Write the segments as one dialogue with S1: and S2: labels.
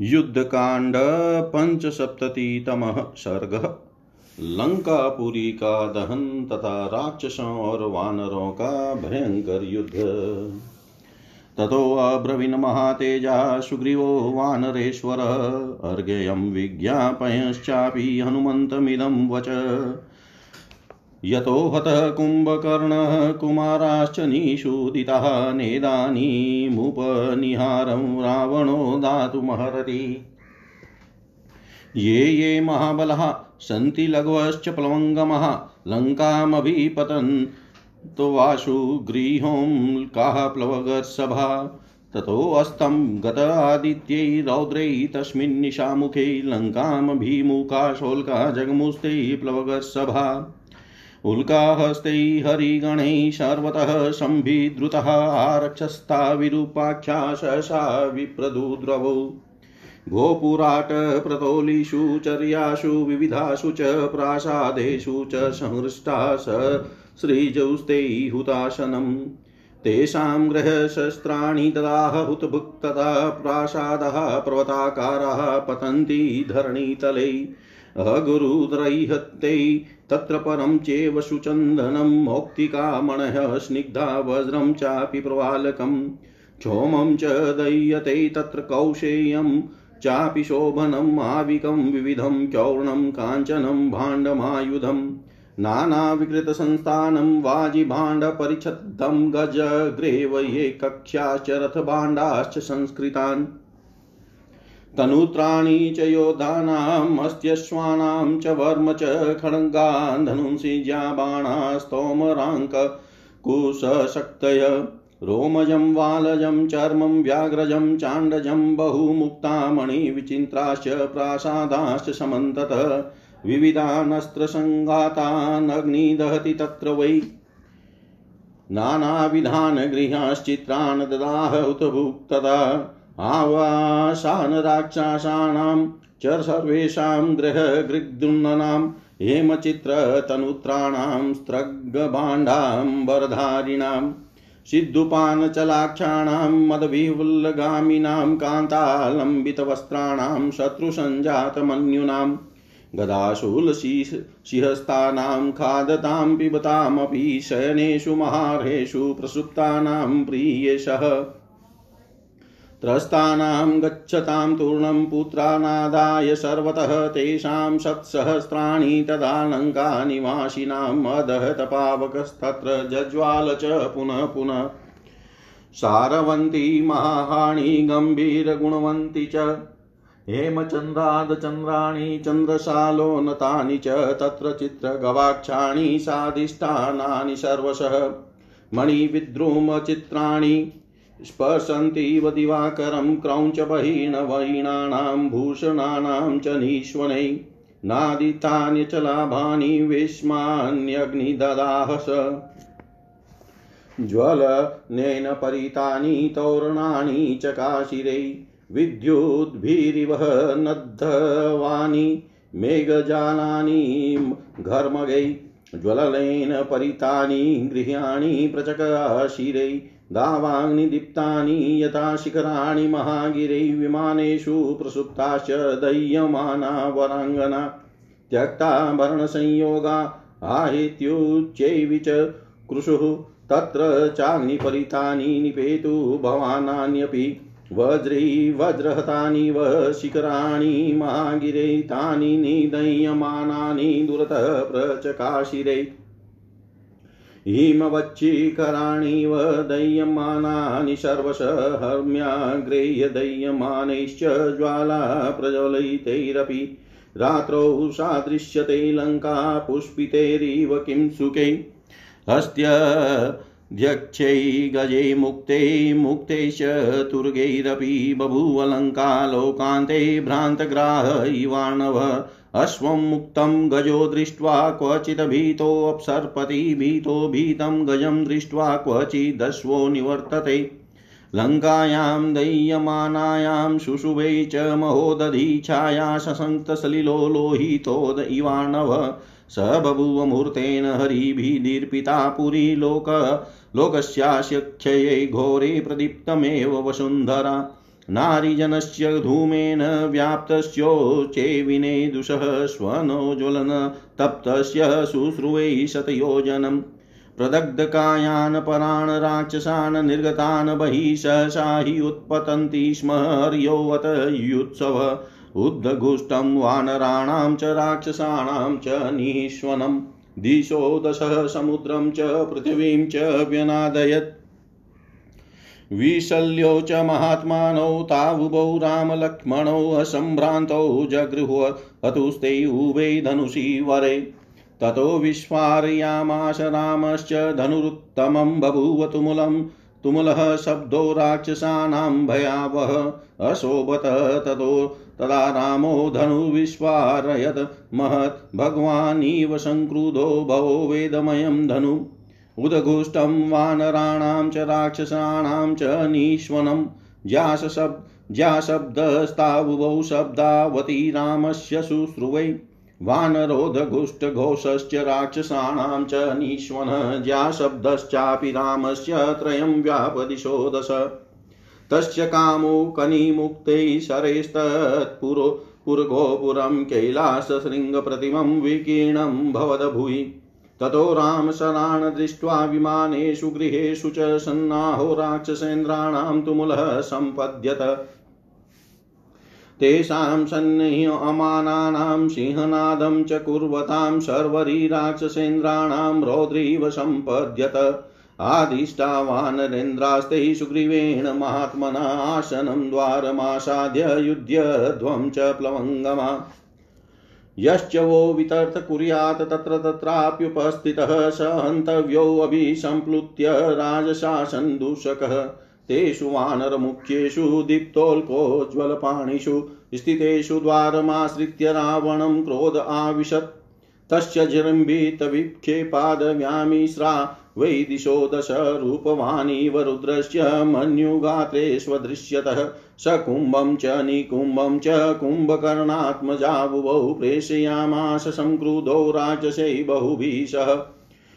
S1: युद्धकांड पंचसप्ततितमः सर्ग। लंकापुरी का दहन तथा राक्षसों और वानरों का भयंकर युद्ध। ततो अब्रवीन् महातेजा सुग्रीवो वानरेश्वर। अर्घ्यं विज्ञापयश्चापि हनुमन्तमिदं वच। यतो हतः कुम्भकर्णः कुमाराश्च निषूदितः नेदानीमुपनिहारं रावणो दातुमहरति ये ये महाबलाः सन्ति लघवश्च प्लवङ्गमः, लङ्कामभिपतन् वासु गृहों काः प्लवगर्षभा। ततोऽस्तं गत आदित्यै रौद्रै तस्मिन्निशामुखे लङ्कामभिमुखा शोल्का जगमुस्ते प्लवगर्षभा। उल्काहस्तैः हरिगणैः सर्वतः सम्भिद्रुतः आरक्षस्ता विरूपाख्या सहसा विप्रदुद्रवौ। गोपुराटप्रतोलिषु चर्यासु विविधासु च प्रासादेषु च संहृष्टा स श्रीजौस्तैः हुताशनम् तेषां गृहशस्त्राणि ददाह हुतभुक्तदा प्रासादः पर्वताकाराः पतन्ति धरणीतले। अगुरुद्रैहत्यै तत्र परं चेव सुचन्दनं मौक्तिकामणः स्निग्धा वज्रं चापि प्रवालकम् क्षोमं च दह्यते तत्र कौशेयं, चापि शोभनम् आविकं विविधं चौर्णं काञ्चनं भाण्डमायुधम् नानाविकृतसंस्थानं वाजिभाण्डपरिच्छद्दं गजग्रेव ये कक्ष्याश्च रथभाण्डाश्च संस्कृतान्। तनुत्राणि च योधानाम् अस्त्यश्वानां च वर्म च खड्गान् धनुंसि ज्याबाणास्तोमराङ्ककुशशक्तय रोमजं, वालजं, चर्मं, व्याघ्रजं, चाण्डजं बहुमुक्तामणिविचिन्त्राश्च प्रासादाश्च समन्तत विविधानस्त्रसङ्घातानग्निदहति तत्र वै। नानाविधान् गृहाश्चित्रान् ददाह उतभुक्तदा आवासान् राक्षसानां च सर्वेषां गृहगृग्दुन्ननां हेमचित्रतनुत्राणां स्त्रग्भाण्डाम्बरधारिणां सिद्धुपानचलाक्षाणां मदविवल्लगामिनां कान्तालम्बितवस्त्राणां शत्रुसञ्जातमन्यूनां गदाशूलसिंहस्तानां खादतां पिबतामपि शयनेषु महार्हेषु प्रसुप्तानां प्रियेशः त्रस्तानां गच्छतां तूर्णं पुत्रानादाय सर्वतः तेषां शत्सहस्राणि तदा लङ्कानिवासिनाम् अदहतपावकस्तत्र जज्वाल च पुनः पुनः। सारवन्ती महाहाणि गम्भीरगुणवन्ति च। हेमचन्द्रादचन्द्राणि चन्द्रशालोनतानि च, तत्र चित्रगवाक्षाणि साधिष्ठानानि सर्वशः। मणिविद्रुमचित्राणि स्पर्शन्तीव दिवाकरं क्रौञ्चबहिणवैणानां भूषणानां च निष्वनै नादितान्यचलाभानि विस्मान्यग्निददाह स ज्वलनेन परितानि तोरणानि चकाशिरै विद्युद्भिरिव नद्धवानि मेघजालानि घर्मगै। ज्वललेन परितानि गृहाणि प्रचकाशिरै दावाग्निदीप्तानि यथा शिखराणि महागिरै विमानेषु प्रसुप्ताश्च दह्यमाना वराङ्गना त्यक्ताभरणसंयोगा आहित्युच्चैविच कृषुः तत्र चाग्निपरितानि निपेतु भवानान्यपि वज्रै वज्रहतानि व शिखराणि महागिरै तानि निदह्यमानानि दुरतः प्रचकाशिरै हिमवच्छिखराणिव दह्यमानानि सर्वश हर्म्याग्रेह्य दह्यमानैश्च ज्वाला प्रज्वलितैरपि रात्रौ सादृश्यते लङ्का पुष्पितैरिव किं सुखे? हस्त्यध्यक्षै गजै मुक्ते मुक्तैश्च तुर्गैरपि बभूवलङ्का लोकान्ते भ्रान्तग्राह इवाणव अश्वं मुक्तं गजो दृष्ट्वा क्वचित् भीतोऽप्सर्पति, भीतो भीतं गजं दृष्ट्वा क्वचिदश्वो निवर्तते। लङ्कायां दह्यमानायां शुशुभे च महोदधीच्छाया ससन्तसलिलो लोहितोद इवाणव। स बभूव मूर्तेन हरिभिदीर्पिता पुरी लोक। लोकस्यास्य घोरे प्रदीप्तमेव वसुन्धरा। नारीजनस्य धूमेन व्याप्तस्योच्चैविने दुषः स्वनो ज्वलन, तप्तस्य शुश्रुवै शतयोजनम् प्रदग्धकायान् परान् राक्षसान् निर्गतान् बहिः सहसा हि उत्पतन्ति स्म हर्योवत युत्सव। उद्धघुष्टं वानराणां च राक्षसाणां च निःश्वनम् दिशो दशः समुद्रं च पृथिवीं च व्यनादयत्। विशल्यो च महात्मानौ, तावुभौ, रामलक्ष्मणौ, असम्भ्रान्तौ जगृह्व हतुस्ते उभे धनुषि वरे। ततो विस्फारयामाश रामश्च धनुरुत्तमं बभूव तुमुलं। तुमुलः शब्दो राक्षसानां भयावह। अशोभत ततो तदा रामो धनुविस्वारयत् महत् भगवानीव सङ्क्रुधो भवो वेदमयं धनु। उदघुष्टं वानराणां च राक्षसाणां च नीश्वनं। ज्याशब् ज्याशब्दस्तावुभौ शब्दावती रामस्य शुश्रुवै। वानरोधघुष्टघोषश्च राक्षसाणां च नीश्वन। ज्याशब्दश्चापि रामस्य त्रयं व्यापदिशो दश तस्य कामो कनिमुक्तैः शरैस्तत्पुरो पुरगोपुरं कैलासशृङ्गप्रतिमं विकीर्णं भवदभुवि। ततो रामशरान् दृष्ट्वा विमानेषु गृहेषु च सन्नाहो राक्षसेन्द्राणां तुमुलः सम्पद्यत। तेषां सन्निह्यमानानां सिंहनादं च कुर्वतां सर्वरी राक्षसेन्द्राणां रौद्रीव सम्पद्यत। आदिष्टावानरेन्द्रास्ते सुग्रीवेण महात्मना आसनं द्वारमासाद्य युध्यध्वं च प्लवङ्गमा। यश्च वो वितर्थ कुर्यात् तत्र तत्राप्युपस्थितः स हन्तव्योऽभिसम्प्लुत्य राजशासन्दूषकः तेषु वानरमुख्येषु दीप्तोल्कोज्ज्वलपाणिषु स्थितेषु द्वारमाश्रित्य रावणं क्रोध आविशत्। तस्य जृम्भितविक्षेपादव्यामिश्रा वै दिशो रूपवानीव रुद्रस्य मन्युगात्रेष्वदृश्यतः सकुम्भं च निकुम्भं च कुम्भकर्णात्मजाबुभौ प्रेषयामास संक्रुधौ राजसै बहुभिषः।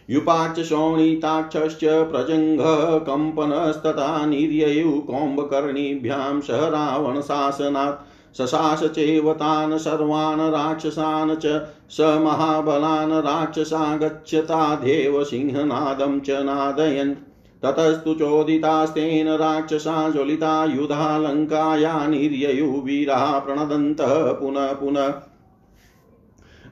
S1: युपाच शोणिताक्षश्च प्रजङ्घः कम्पनस्तथा सह रावणशासनात् शशास चैव तान् सर्वान् राक्षसान् च स महाबलान् राक्षसा गच्छताध्येव सिंहनादं च नादयन्। ततस्तु चोदितास्तेन राक्षसा ज्वलिता युधालङ्काया निर्ययुवीराः प्रणदन्तः पुनः पुनः।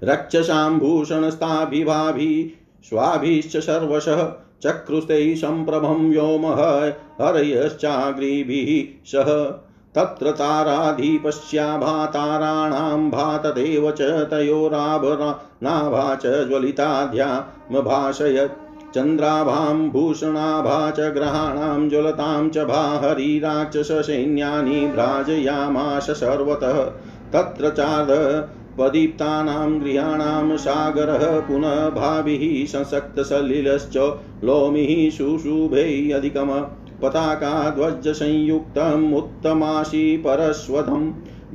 S1: रक्षसाम्भूषणस्ताभिभाभि स्वाभिश्च सर्वशः चक्रुस्ते सम्प्रभं व्योमः हरयश्चाग्रीभिः सह। तत्र ताराधीपस्याभाताराणां भातदेव च तयोराभनाभा च ज्वलिताध्यामभाषयत् चन्द्राभां भूषणाभा च ग्रहाणां ज्वलतां च भाहरी राक्षससैन्यानि भ्राजयामाश सर्वतः। तत्र चार्द प्रदीप्तानां गृहाणां सागरः पुनः भाभिः सशक्तसलिलश्च लोमिः शुशुभैरधिकम् पताकाध्वजसंयुक्तम् उत्तमाशी परस्वधं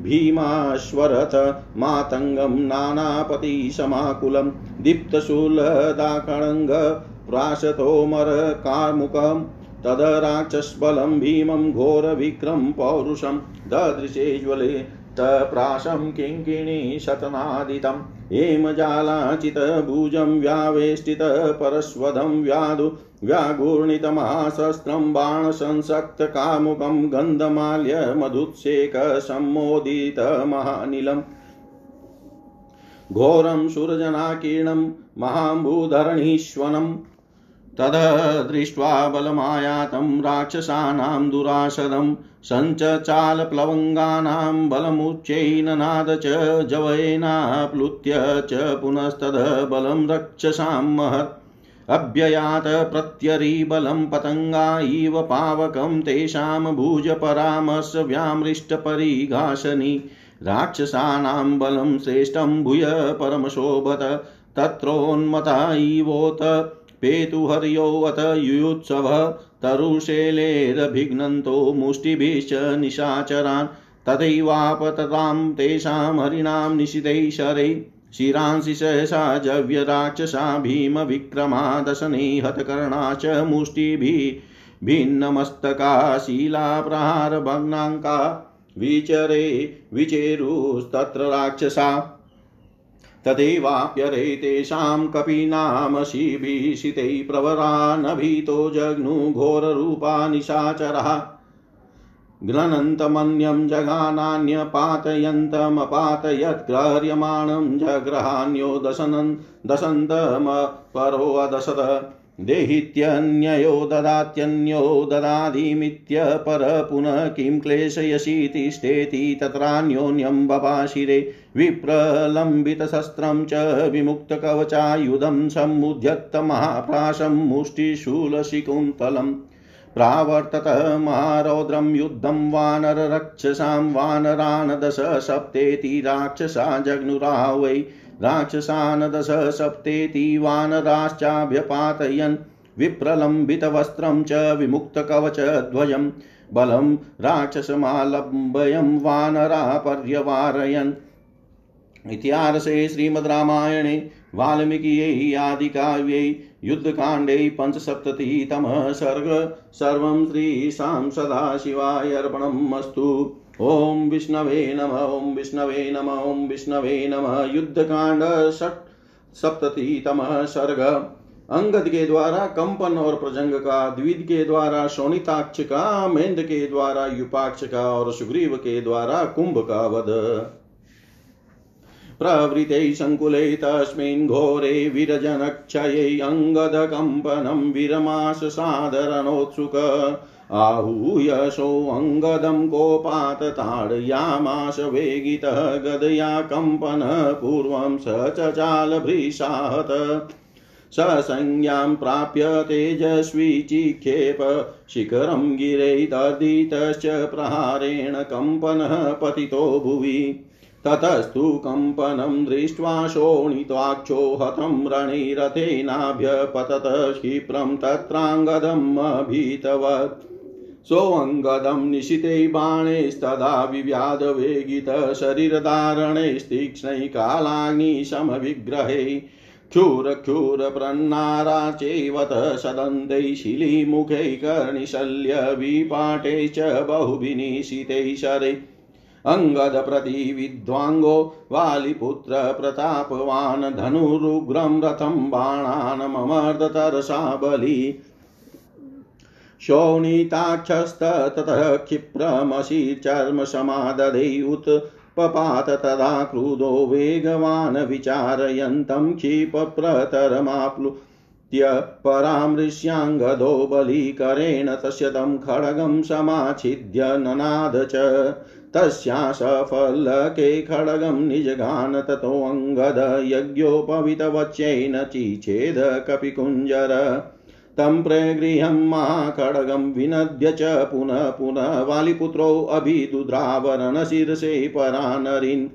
S1: भीमाश्वरथ मातङ्गं नानापतिसमाकुलं दीप्तशूलदाकणङ्ग प्राशतोमरकार्मुकम् तदराक्षसबलं भीमं घोरविक्रं पौरुषं ददृशे ज्वले तप्राशं किङ्किणी शतनादितम् हेमजालाचितभुजं व्यावेष्टितपरस्वदं व्यादु व्याघूर्णितमाशस्त्रं बाणसंसक्तकामुकं गन्धमाल्यमधुत्सेकसम्मोदितमहानिलम् घोरं सुरजनाकीर्णं महाम्बुधरणीश्वनम् तद दृष्ट्वा बलमायातं राक्षसानां दुराशदं सञ्चचालप्लवङ्गानां बलमुच्चैननाद च जवयेनाप्लुत्य च पुनस्तद बलं रक्षसां महत्। अभ्ययात प्रत्यरीबलं पतङ्गा इव पावकं तेषां भुजपरामस्य व्यामृष्टपरिघासनि राक्षसानां बलं श्रेष्ठं भूय परमशोभत तत्रोन्मता इवोत पेतुहर्योऽथ युयुत्सवः तरुशैलेरभिघ्नन्तो मुष्टिभिश्च निशाचरान् तथैवापततां तेषां हरिणां निशितैः शरैः शिरांसि सहसा जव्यराक्षसा भीमविक्रमा हतकर्णा च मुष्टिभिः भिन्नमस्तका शिलाप्रहारभग्नाङ्का विचरे विचेरुस्तत्र राक्षसा तथैवाप्यरे तेषां कपीनां शिभीषितै प्रवरानभीतो जघ्नुघोररूपा निशाचरः। ग्रनन्तमन्यं जगानान्यपातयन्तमपातयत्ग्रह्यमाणं जग्रहान्यो दशनन् दशन्तमपरोऽदशत देहित्यन्ययो ददात्यन्यो ददाधिमित्यपर पुनः किं क्लेशयसि तिष्ठेति तत्रान्योन्यं बपाशिरे विप्रलम्बितशस्त्रं च विमुक्तकवचायुधं समुद्यत्तमहाप्राशं मुष्टिशूलशिकुन्तलम् प्रावर्तत महारौद्रं युद्धं वानररक्षसां वानरान् दश सप्तेति राक्षसा जग्नुरा वै राक्षसान् दश सप्तेति वानराश्चाभ्यपातयन् विप्रलम्बितवस्त्रं च विमुक्तकवचद्वयं बलं राक्षसमालम्बयं वानरा पर्यवारयन् इतिहासे श्रीमद् रामायणे वाल्मीकियै आदिकाव्यै युद्धकाण्डे पञ्चसप्ततितमः सर्ग। सर्वं श्रीशां सदाशिवाय अस्तु। ॐ विष्णवे नम ॐ विष्णवे नम ॐ विष्णवे नमः। युद्धकांड, षट, सप्ततितमः सर्ग। अंगद के द्वारा, कंपन और प्रजंग का, द्विद के द्वारा, शोणिताक्ष का, मेंद के द्वारा, युपाक्ष का और सुग्रीव के द्वारा, कुंभ का वध। प्रवृते सङ्कुले तस्मिन् घोरे विरजनक्षये अङ्गदकम्पनं विरमाश सादरणोत्सुक आहूय सोऽङ्गदं कोपात् ताडयामाश वेगितः गदया कम्पन पूर्वं स चचालभृशाहत ससंज्ञां प्राप्य तेजस्वी चिक्षेप शिखरं गिरैतर्दितश्च प्रहारेण कम्पनः पतितो भुवि। ततस्तु कम्पनं दृष्ट्वा शोणित्वाक्षो हतं रणैरथेनाभ्यपतत क्षिप्रं तत्राङ्गदम् सोऽङ्गदं निशिते बाणैस्तदा विव्याधवेगितशरीरधारणैस्तीक्ष्णैकालाग्निशमविग्रहे क्षूरक्षूरप्रन्नारा चैवत सदन्तैः शिलीमुखैः कर्णिशल्यविपाटे च बहुभिनिशितैः शरै। अङ्गदप्रति विद्वाङ्गो वालिपुत्र प्रतापवान् धनुरुग्रं रथं बाणान् ममर्दतरसा बलि। शोणिताक्षस्ततः क्षिप्रमशिचर्मसमादधे उत पपात तदा क्रुधो वेगवान् विचारयन्तं क्षिपप्रतरमाप्लुत्य परामृश्याङ्गदो बलिकरेण तस्य तं खड्गं समाच्छिद्य ननाद च। तस्या सफलके खड्गं निजगान ततोऽङ्गद यज्ञोपवितवच्येन चिछेद कपिकुञ्जर। तं प्रगृहं महाखड्गं विनद्य च पुनः पुनः वालिपुत्रोऽभिदुद्रावरणशीर्षे परानरीन्।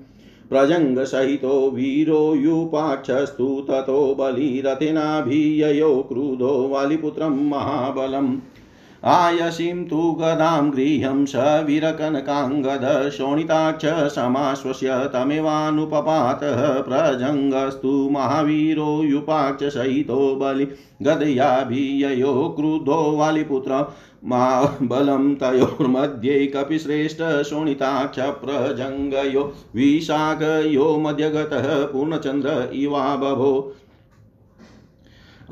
S1: प्रजङ्गसहितो वीरो युपाक्षस्तु ततो बलिरतिनाभिययो क्रुधो वालिपुत्रं महाबलम्। आयसीं तु गदां गृह्यं स वीरकनकाङ्गद शोणिताक्ष समाश्वस्य तमेवानुपपातः प्रजङ्गस्तु महावीरो युपाक्षसहितो बलि गदयाभिययो क्रुद्धो वालिपुत्र बलं तयोर्मध्ये कपिश्रेष्ठ शोणिताक्ष प्रजङ्गयो विशाखयो मध्यगतः पूर्णचन्द्र इवा बभो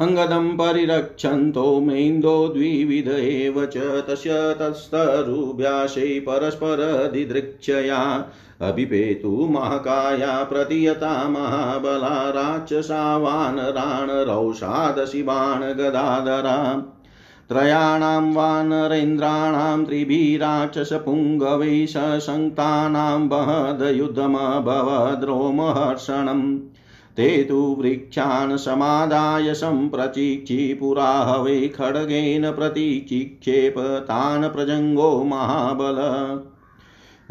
S1: अङ्गदं परिरक्षन्तो मेन्दो द्विविध एव च तस्य तस्तरुभ्याशे परस्परदिदृक्षया अभिपेतु महाकाया प्रतियता महाबला राक्षसा वानराणरौषादशिबाणगदाधरा त्रयाणां वानरेन्द्राणां त्रिभिराक्षसपुङ्गवै सशङ्क्तानां बहदयुद्धमभवद्रोमहर्षणम्। ते तु वृक्षान् समादाय सम्प्रचिक्षिपुरा हवे खड्गेन प्रतिचिक्षेप तान् प्रजङ्गो महाबल।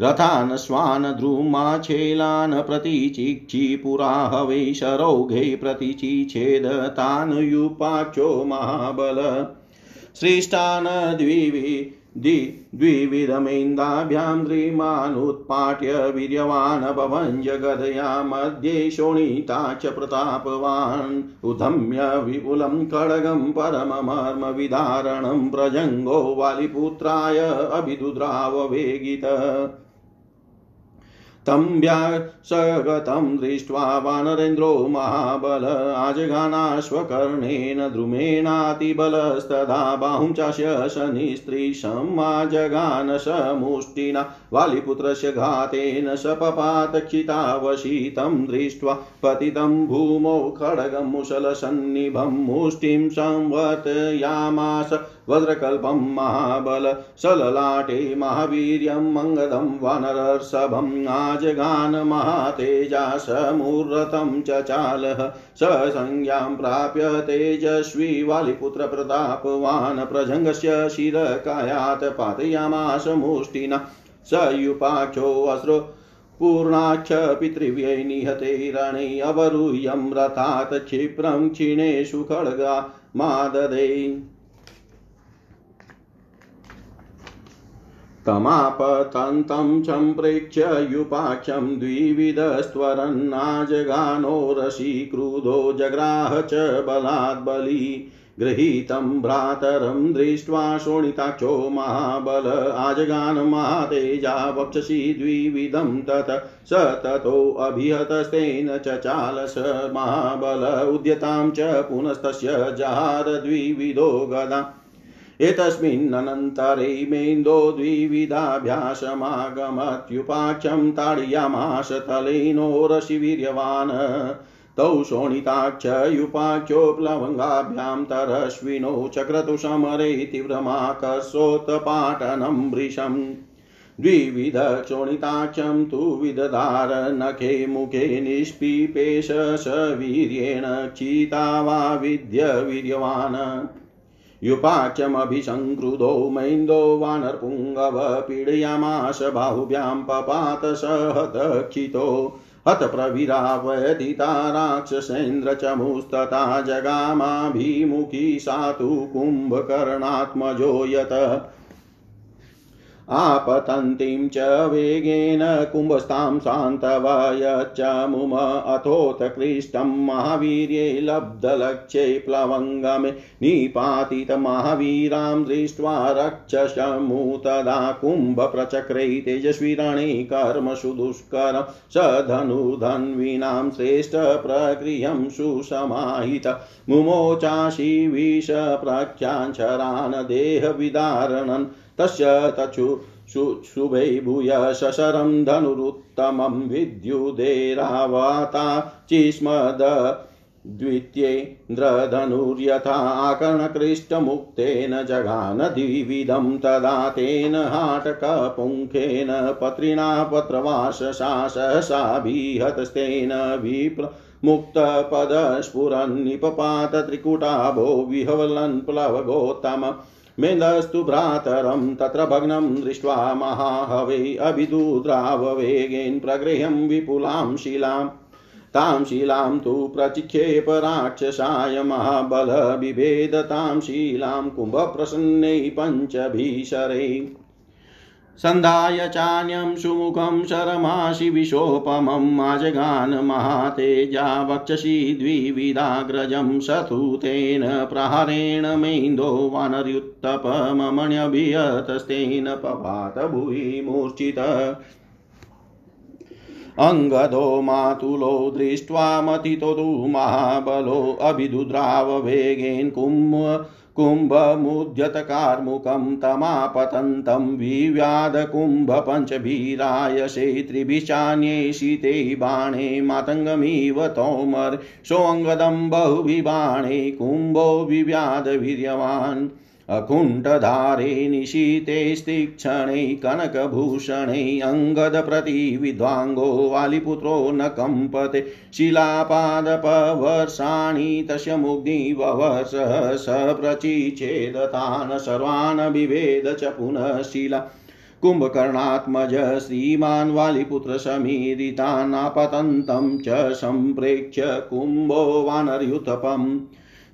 S1: रथान् स्वान् द्रुमाच्छेलान् प्रतिचिक्षिपुरा हवे शरौघे प्रतिचिछेद तान् युपाचो महाबल। सृष्टान् द्विवि द्विविधमेन्दाभ्यां द्रिमानुत्पाट्य वीर्यवान् भवञ्ज गदया मध्ये शोणिता च प्रतापवान्। उधम्य विपुलं खड्गं परममर्मविदारणं प्रजङ्गो वालिपुत्राय अभिदुद्राववेगित। तं व्यासगतं दृष्ट्वा वानरेन्द्रो महाबल आजगानाश्वकर्णेन द्रुमेणातिबलस्तदा बाहुं चास्य शनिस्त्रीशमाजगान समुष्टिना वालिपुत्रस्य घातेन स पपातक्षितावशीतं दृष्ट्वा पतितं भूमौ खड्गं मुसलसन्निभं मुष्टिं संवर्तयामास वज्रकल्पं महाबल सललाटे महावीर्यं मङ्गदं वानरर्षभम् आजगान महातेजा समूर्रतं चचालः स संज्ञां प्राप्य तेजस्वी वालिपुत्रप्रतापवान् प्रजङ्गस्य शिरकायात् पातयामास मुष्टिना। स युपाक्षोऽस्रो पूर्णाक्ष पितृव्यै निहते रणे अवरूह्यं रथात् क्षिप्रं क्षीणेषु खड्गा माददे। तमापतन्तं सम्प्रेक्ष्य युपाक्षं द्विविधस्त्वरन्नाजगानो रसीक्रुधो जग्राह च बलात् बली गृहीतं भ्रातरं दृष्ट्वा शोणिताक्षो महाबल आजगान महातेजा वक्षसि द्विविधं तत स ततोऽभिहतस्तेन चचाल स महाबल उद्यतां च पुनस्तस्य जहार द्विविधो गदा एतस्मिन्नन्तरे मेन्दो द्विविधाभ्यासमागमत्युपाख्यं ताडयामाश तलेनोरशिवीर्यवान्। तौ शोणिताक्षयुपाख्यो प्लवङ्गाभ्यां तरश्विनौ चक्रतु समरे तीव्रमाकर्षोत्पाटनं वृशम् द्विविधक्षोणिताक्षं तु विदधार नखे मुखे निष्पिपेश स वीर्येण क्षिता वा विद्य वीर्यवान् युपाच्यमभिसङ्क्रुधो मैन्दो वानरपुङ्गव पीडयामाश बाहुभ्यां पपात सहतक्षितो हतक्षितो हतप्रविरावयदिता राक्षसेन्द्रचमुस्तथा जगामाभिमुखी सा तु कुम्भकर्णात्मजो यत् आपतन्तीं च वेगेन कुम्भस्तां सान्तवयच्च मुम अथोत्कृष्टं महावीर्ये लब्धलक्ष्ये प्लवङ्गमे निपातितमहावीरां दृष्ट्वा रक्षशमु तदा कुम्भप्रचक्रे तेजस्वीरणे कर्मसु दुष्करं स धनुधन्वीनां श्रेष्ठप्रक्रियं सुसमाहित विषप्रख्याञ्चरान् देहविदारणन् तस्य तचु शुभे भूय शशरं धनुरुत्तमं विद्युदेरावाता चिस्मद द्वितीयेन्द्रधनुर्यथा आकर्णकृष्टमुक्तेन जगान द्विविधं तदा तेन हाटकपुङ्खेन पत्रिणा पत्रवाससा सहसाभिहतस्तेन विप्र मुक्तपदस्फुरन्निपपात त्रिकुटाभो विहवलन् प्लवगोत्तम मेन्दस्तु भ्रातरं तत्र भग्नं दृष्ट्वा महाहवे अभिदुद्राववेगेन प्रगृह्यं विपुलां शिलाम् तां शिलां तु प्रचिक्षेप राक्षसाय महाबल बिभेद तां शिलां कुम्भप्रसन्नै पञ्चभीषरै। सन्धाय चान्यं सुमुखं शरमाशि विशोपमम् आजगान महातेजा वक्षसि द्विविधाग्रजं सतुतेन प्रहारेण मेन्दो वानर्युत्तपममण्यभियतस्तेन पपात भुवि मूर्छित अङ्गदो मातुलो दृष्ट्वा मथितो तु महाबलो अभिदुद्राववेगेन कुम्भ कुम्भमुद्यतकार्मुकं तमापतन्तं विव्याधकुम्भपञ्चभीरायसे त्रिभिश्चान्ये शीते बाणे मातङ्गमिव तोमर् सोऽङ्गदं बहुभिबाणे कुम्भो विव्याधवीर्यवान् अकुण्ठधारे निशीते स्तिक्षणे कनकभूषणे अङ्गदप्रतिविद्वाङ्गो वालिपुत्रो न कम्पते शिलापादपवर्षाणि तस्य मुग्निववर्षः स प्रचिचेदतान् सर्वान् बिभेद च पुनः शिला। कुम्भकर्णात्मज श्रीमान् वालिपुत्रसमीरितानापतन्तं च सम्प्रेक्ष्य कुम्भो वानर्युतपम्।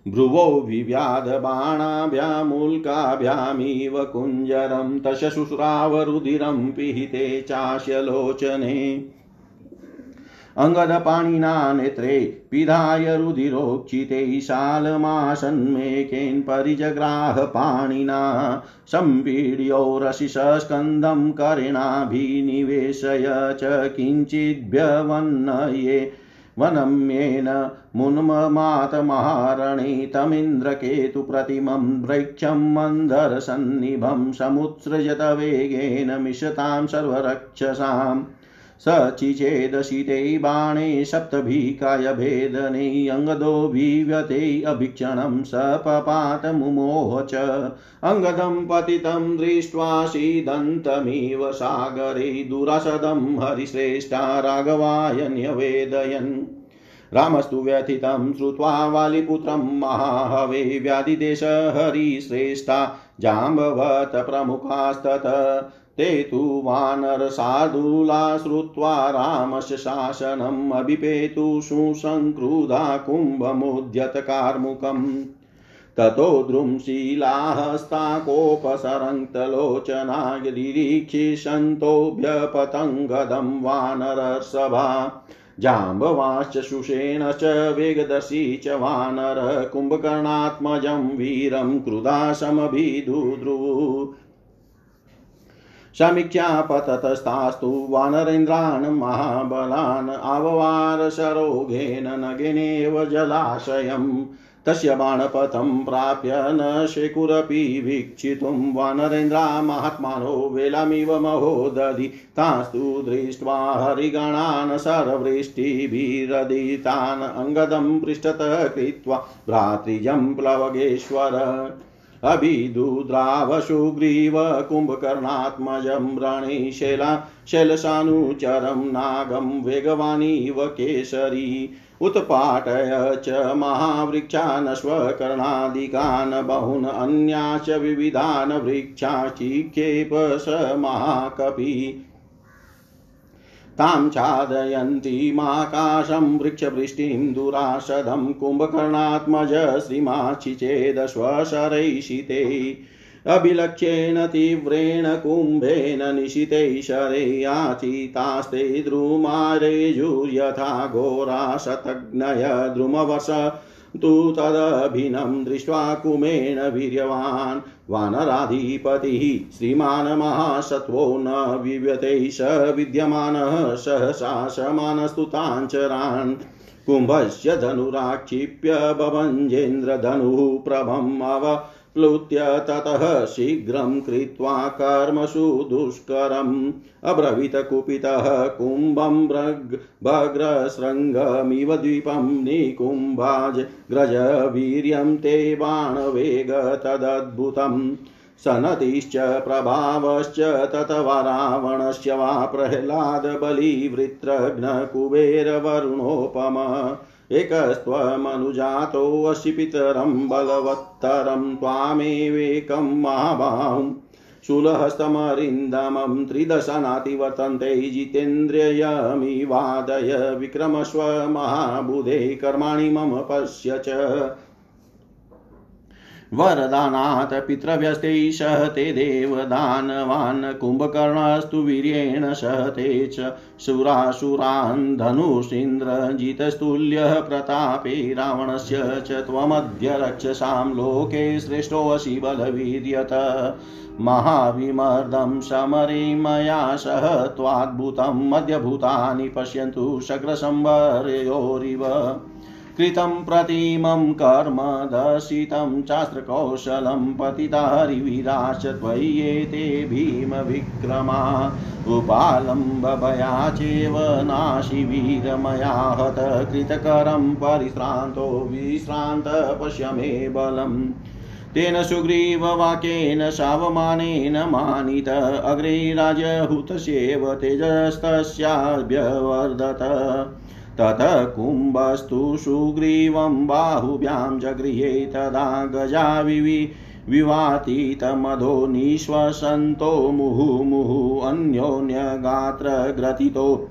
S1: भ्रुवो विव्याधबाणाभ्यामुल्काभ्यामिव कुञ्जरं तशुश्रावरुधिरं पिहिते चास्यलोचने अङ्गदपाणिना नेत्रे पिधाय रुधिरोक्षिते शालमासन्मेकेन परिजग्राह पाणिना सम्पीड्यो रशिषस्कन्दं करेणाभिनिवेशय च किञ्चिद्भ्यवन्नये वनम्येन मुन्ममातमहारणितमिन्द्रकेतुप्रतिमं वृक्षं मन्दरसन्निभं समुत्सृजत वेगेन मिषतां सर्वरक्षसाम् स चिचेदशिते बाणे सप्तभिकाय भेदने अङ्गदो विव्यते अभीक्षणं स पपात मुमोह च अङ्गदं पतितं दृष्ट्वा सीदन्तमिव सागरे दुरासदं हरिश्रेष्ठा राघवाय न्यवेदयन् रामस्तु व्यथितं श्रुत्वा वालिपुत्रं महाहवे व्याधिदेश हरिश्रेष्ठा जाम्बवत प्रमुखास्तत। ते तु वानरसाधूला श्रुत्वा रामस्य शासनम् अभिपेतु सुसङ्क्रुधा कुम्भमुद्यतकार्मुकम् ततो द्रुंशीलाहस्ता कोपसरङ्क्तलोचना निरीक्षिषन्तोऽभ्यपतङ्गदं वानरसभा जाम्बवाश्च सुषेणश्च वेगदर्शी च वानर। कुम्भकर्णात्मजं वीरं क्रुधा समीक्षापततस्तास्तु वानरेन्द्रान् महाबलान् आववार सरोघेन नगेनेव जलाशयम्। तस्य बाणपथं प्राप्य न शेकुरपि वीक्षितुं। वानरेन्द्रा महात्मानो वेलामिव महोदधि। तास्तु दृष्ट्वा हरिगणान् सर्वृष्टिभिरदितान् अङ्गदं पृष्ठतः कृत्वा भ्रातृजं प्लवगेश्वर अभिदुद्रावशुग्रीव कुम्भकर्णात्मजं रणे शैला शैलसानुचरं नागं वेगवानीव केसरी। उत्पाटय च महावृक्षानश्वकर्णादिकान् बहून् अन्याश्च विविधान् वृक्षाचिक्षेप स महाकपि। तां छादयन्तीमाकाशं वृक्षवृष्टिं दुराशदं कुम्भकर्णात्मज श्रीमाचिचेदश्वशरैषिते अभिलक्ष्येण तीव्रेण कुम्भेन निशिते शरे याचितास्ते द्रुमारेजुर्यथा घोरा शतघ्नय द्रुमवश तु तदभिनं दृष्ट्वा कुमेण वीर्यवान्। वानराधिपतिः श्रीमान् महासत्त्वो न विव्यते स विद्यमानः सहसा समानस्तुताञ्चरान् कुम्भस्य धनुराक्षिप्य भवञ्जेन्द्रधनुः प्रभम् अव प्लुत्य ततः शीघ्रं कृत्वा कर्मसु दुष्करम्। अब्रवीत कुपितः कुम्भं भग्रशृङ्गमिव द्वीपं निकुम्भाज ग्रज वीर्यं ते बाणवेग तदद्भुतम्। सनतिश्च प्रभावश्च ततवा रावणस्य वा प्रह्लादबलिवृत्रघ्नकुबेरवरुणोपम। एकस्त्वमनुजातोऽसि पितरं बलवत्तरं त्वामेवेकं महाबाहुं। शूलहस्तमरिन्दमं त्रिदशनातिवर्तन्ते जितेन्द्रियमिवादय विक्रमस्व महाबुधे कर्माणि मम पश्य च। वरदानात् पितृव्यस्ते सहते देवदानवान्, कुम्भकर्णस्तु वीर्येण सहते च सुरासुरान् धनुषीन्द्रजितस्तुल्यः प्रतापे रावणस्य च त्वमद्य रक्षसां लोके श्रेष्ठोऽसि बलवीर्यत महाविमर्दं समरे मया सह त्वाद्भुतं मध्यभूतानि पश्यन्तु शग्रसंवरयोरिव। कृतं प्रतिमं कर्म दर्शितं चास्त्रकौशलं पतिता हरिवीराश्च त्वय्येते भीमविक्रमा। उपालम्बभया चेव नाशिवीरमया हत कृतकरं परिश्रान्तो विश्रान्त पश्य मे बलम्। तेन सुग्रीववाक्येन सावमानेन मानित, अग्रे राजहूतस्येव तेजस्तस्याभ्यवर्धत ततः कुम्भस्तु सुग्रीवं बाहुभ्यां जगृहे तदा गजा विवि विवातीतमधो निःश्वसन्तो मुहुमुहुः अन्योन्यगात्रग्रथितो।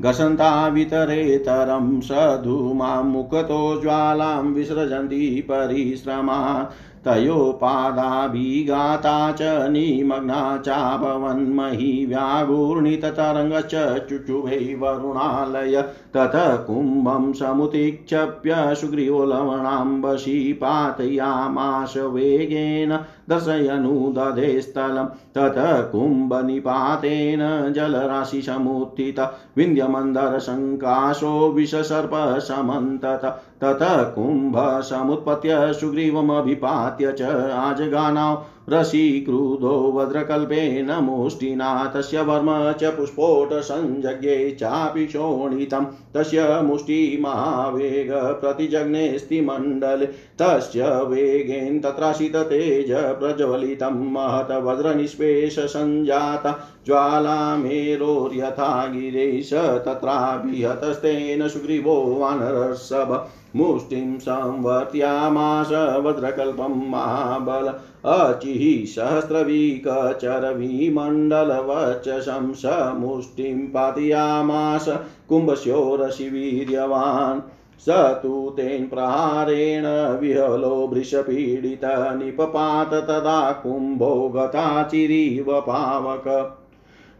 S1: घसन्तावितरेतरं स धूमां मुखतो ज्वालां विसृजन्ति परिश्रमा तयोपादाभिघाता च निमग्ना चाभवन्मही व्याघूर्णिततरङ्गश्च चुचुभे वरुणालय ततः कुम्भं समुत्क्षिप्य सुग्रीवो लवणाम्बशी पातयामाश वेगेन दर्शयनुदधे स्थलं। ततः कुम्भनिपातेन जलराशिसमुत्थित। विन्ध्यमन्दरशङ्काशो विषसर्पसमन्तत ततः कुम्भसमुत्पत्य सुग्रीवमभिपात्य च आजगानां रसीक्रुधो वज्रकल्पेन मुष्टिना तस्य वर्म च पुष्पोटसंजज्ञे चापि शोणितं तस्य मुष्टिमावेग प्रतिजग्नेस्तिमण्डले तस्य वेगेन तत्राशिततेज प्रज्वलितं महत वज्रनिष्पेषसञ्जाता ज्वालामेरोर्यथा गिरीश तत्राभिहतस्तेन सुग्रीवो वानरसभ मुष्टिं संवर्त्यामाश वज्रकल्पं महाबल। अचिः सहस्रवीकचरविमण्डलवचशं स मुष्टिं पातयामास कुम्भस्योरशिवीर्यवान्। स तु तेन प्रहारेण विहलो वृषपीडित निपपात तदा कुम्भो गताचिरीव पावक।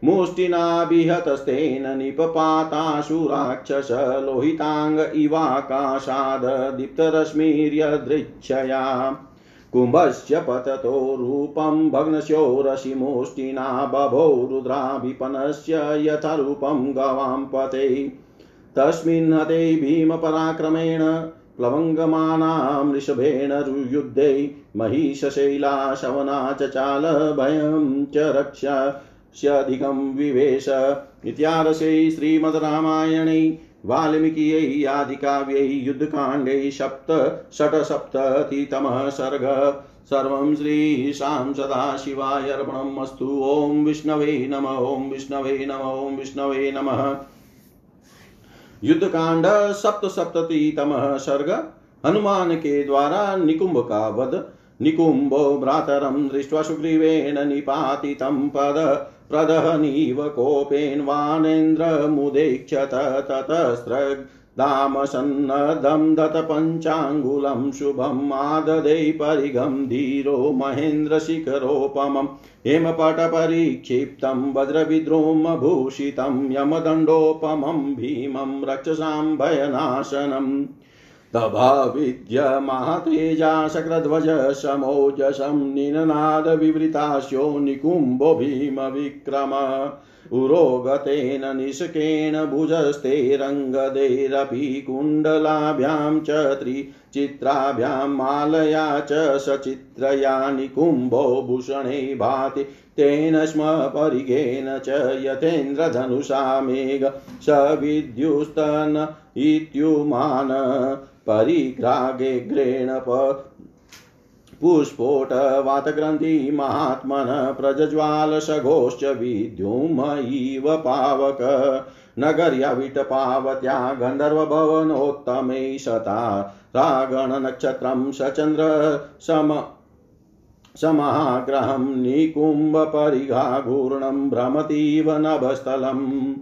S1: मुष्टिनाभिहतस्तेन निपपाताशु राक्षस लोहिताङ्ग इवाकाशाद् कुम्भस्य पततो रूपं भग्नस्योरशिमुष्टिना बभो रुद्राभिपनस्य यथारूपं गवां पते। तस्मिन् हते भीमपराक्रमेण, प्लवङ्गमानां वृषभेण युद्धे महिषशैला शवना चचाल भयं च रक्षस्यधिकं विवेश। इत्यारसे श्रीमद् वाल्मीकियै आदिकाव्यै युद्धकाण्डे सप्त षट्सप्ततितमः सर्ग सर्वं श्रीशां सदाशिवाय अर्पणम् अस्तु ॐ विष्णवे नम, ॐ विष्णवे नम, ॐ विष्णवे नमः। युद्धकांड सप्त सप्ततितमः सर्ग हनुमान के द्वारा निकुंभ का वध निकुम्भो भ्रातरं दृष्ट्वा सुग्रीवेण निपातितं पद। प्रदहनीव कोपेन वानेन्द्रमुदेक्षत ततस्रग्दामसन्नद्धं दत्तपञ्चाङ्गुलं शुभम् आददे परिगं धीरो महेन्द्रशिखरोपमम् हेमपटपरिक्षिप्तं वज्रविद्रोमभूषितं यमदण्डोपमं भीमं रक्षसां भयनाशनम् तभाविद्यमातेजा शक्रध्वज समोजसं निननादविवृतास्यो निकुम्भो भीमविक्रम। उरोगतेन निशकेन भुजस्ते रङ्गदैरपि कुण्डलाभ्यां च त्रिचित्राभ्यां मालया च सचित्रया निकुम्भो भूषणे भाति। तेन स्म परिगेन च यथेन्द्रधनुषा मेघ स विद्युस्तन इत्युमान। परिग्रागेग्रेण पुष्पोटवातग्रन्थि महात्मन प्रज्ज्वालसघोश्च विद्युमयीव पावक। नगर्या विटपावत्या गन्धर्वभवनोत्तमे शता रागणनक्षत्रं सचन्द्र सम, समाग्रहं निकुम्भपरिघाघूर्णं भ्रमतीव नभस्थलम्।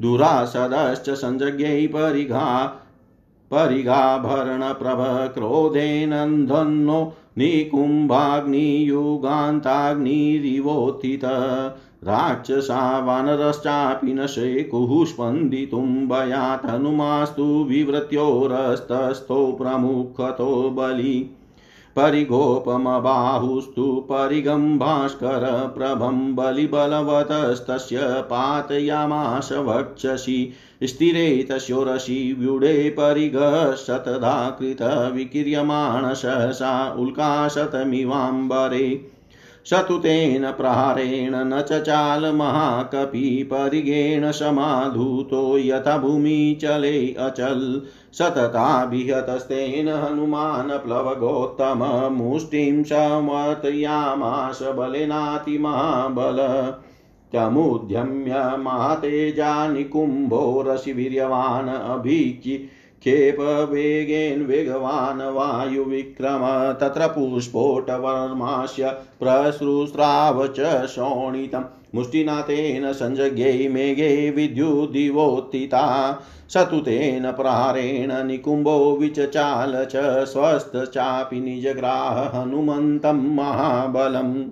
S1: दुरासदश्च सञ्जज्ञै परिघा परिघाभरणप्रभ क्रोधेनन्धन्नो निकुम्भाग्नियुगान्ताग्निरिवोत्थित। राक्षसा वानरश्चापि न शेकुः स्पन्दितुं भयात् हनुमास्तु विवृत्योरस्तस्थो प्रमुखतो बलि। परिगोपमबाहुस्तु परिगं भास्करप्रभं बलिबलवतस्तस्य पातयामाश वक्षसि स्थिरे तस्योरसि व्युडे परिगशतधा कृतविकीर्यमाण सहसा उल्काशतमिवाम्बरे। शतुतेन प्रहारेण न चचाल महाकपि परिगेण समाधूतो यथा भूमिचले अचल। सतताभिहतस्तेन हनुमान् प्लवगोत्तममुष्टिं समर्तयामाश बलेनातिमहाबल तमुद्यम्य महातेजा निकुम्भो रसिवीर्यवान् अभिचि क्षेपवेगेन वेगवान् वायुविक्रम, तत्र पुष्पोटवर्मास्य प्रसृस्राव च शोणितम्। मुष्टिना तेन सञ्जज्ञै मेघे विद्युद्दिवोत्थिता स तु तेन प्रहारेण निकुम्भो विचचाल च स्वस्थ चापि निजग्राह हनुमन्तं महाबलम्।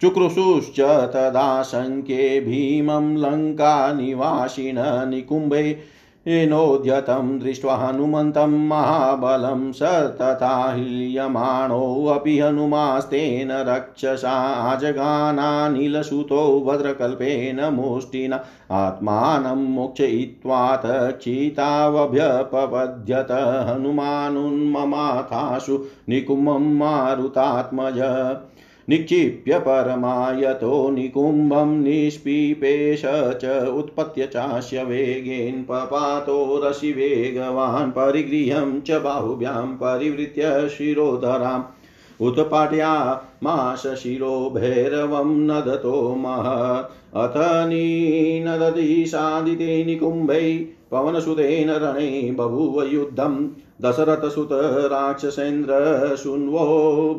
S1: चुक्रुषुश्च तदाशङ्क्ये भीमं लङ्कानिवासिन निकुम्भे येनोद्यतं दृष्ट्वा हनुमन्तं महाबलं स तथा ह्रियमाणोऽपि हनुमास्तेन रक्षसा जगानानिलसुतो भद्रकल्पेन मुष्टिना आत्मानं मोक्षयित्वात् क्षितावभ्यपपद्यत हनुमानुन्ममाथासु निकुम्भं मारुतात्मज निक्षिप्य परमायतो निकुम्भं निष्पिपेश च उत्पत्य चास्य वेगेन पपातो रसि वेगवान् परिगृह्यं च बाहुभ्यां परिवृत्य शिरोधराम्। उत्पाट्यामाश शिरो भैरवं नदतो मह। अथ निनदति सादिते निकुम्भै पवनसुतेन रणे बभूव युद्धम्। दशरथसुत राक्षसेन्द्र शृण्वो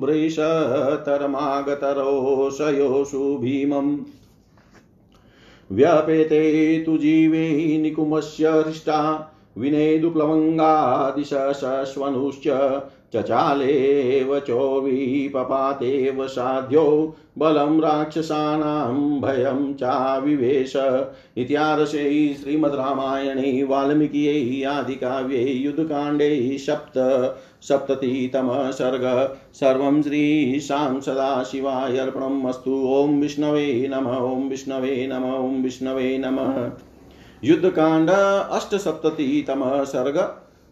S1: भृशतरमागतरोषयोषु भीमम्। व्यपेते तु जीवे निकुमस्य हृष्टा विनेदुप्लवङ्गादिशश्वनुश्च चचालेव चोर्वीपपातेव साध्यो बलं राक्षसानां भयं चाविवेश इत्यार्षे श्रीमद् रामायणे वाल्मीकियै आदिकाव्ये युद्धकाण्डे सप्त सप्ततितमः सर्ग सर्वं श्रीशां सदाशिवाय अर्पणम् अस्तु ॐ विष्णवे नमः, ॐ विष्णवे नमः, ॐ विष्णवे नमः। युद्धकांड अष्टसप्ततितमः सर्ग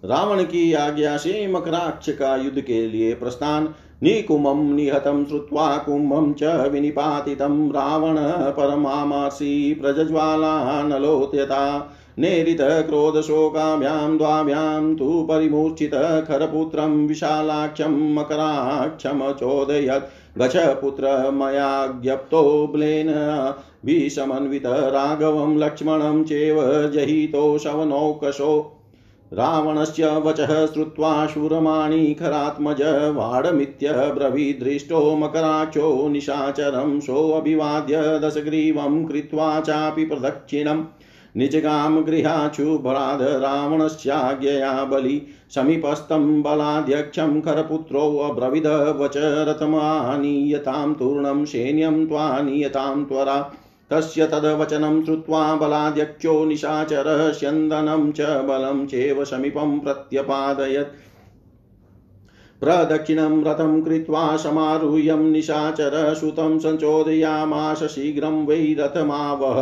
S1: रावण की आज्ञा से मकराक्ष का युद्ध के लिए प्रस्थान। निकुमं निहतं श्रुत्वा कुम्भं च विनिपातितं रावण परमामर्षि प्रज्ज्वालानलोत्यता नेरितक्रोधशोकाभ्यां द्वाभ्यां तु परिमूर्छित खरपुत्रं विशालाक्षं मकराक्षमचोदयत् गच पुत्र मया ज्ञप्तो ब्लेन। विषमन्वित राघवं लक्ष्मणं चेव जहितो शवनौकशो। रावणस्य वचः श्रुत्वा शूरमाणिखरात्मज वाडमित्यब्रवीदृष्टो मकराक्षो निशाचरं सोऽभिवाद्य दशग्रीवं कृत्वा चापि प्रदक्षिणम् निजगां गृहाचुभ्राद रावणस्याज्ञया बलि समीपस्थं बलाध्यक्षं खरपुत्रोऽब्रविद वच रथमानीयतां तूर्णं सैन्यं त्वानीयतां त्वरा तस्य तद्वचनं श्रुत्वा बलाध्यक्षो निशाचरः स्यन्दनं च बलं चेव समीपं प्रत्यपादयत्। प्रदक्षिणं रथं कृत्वा समारुह्यं निशाचर सुतं सञ्चोदयामाश शीघ्रं वै रथमावह।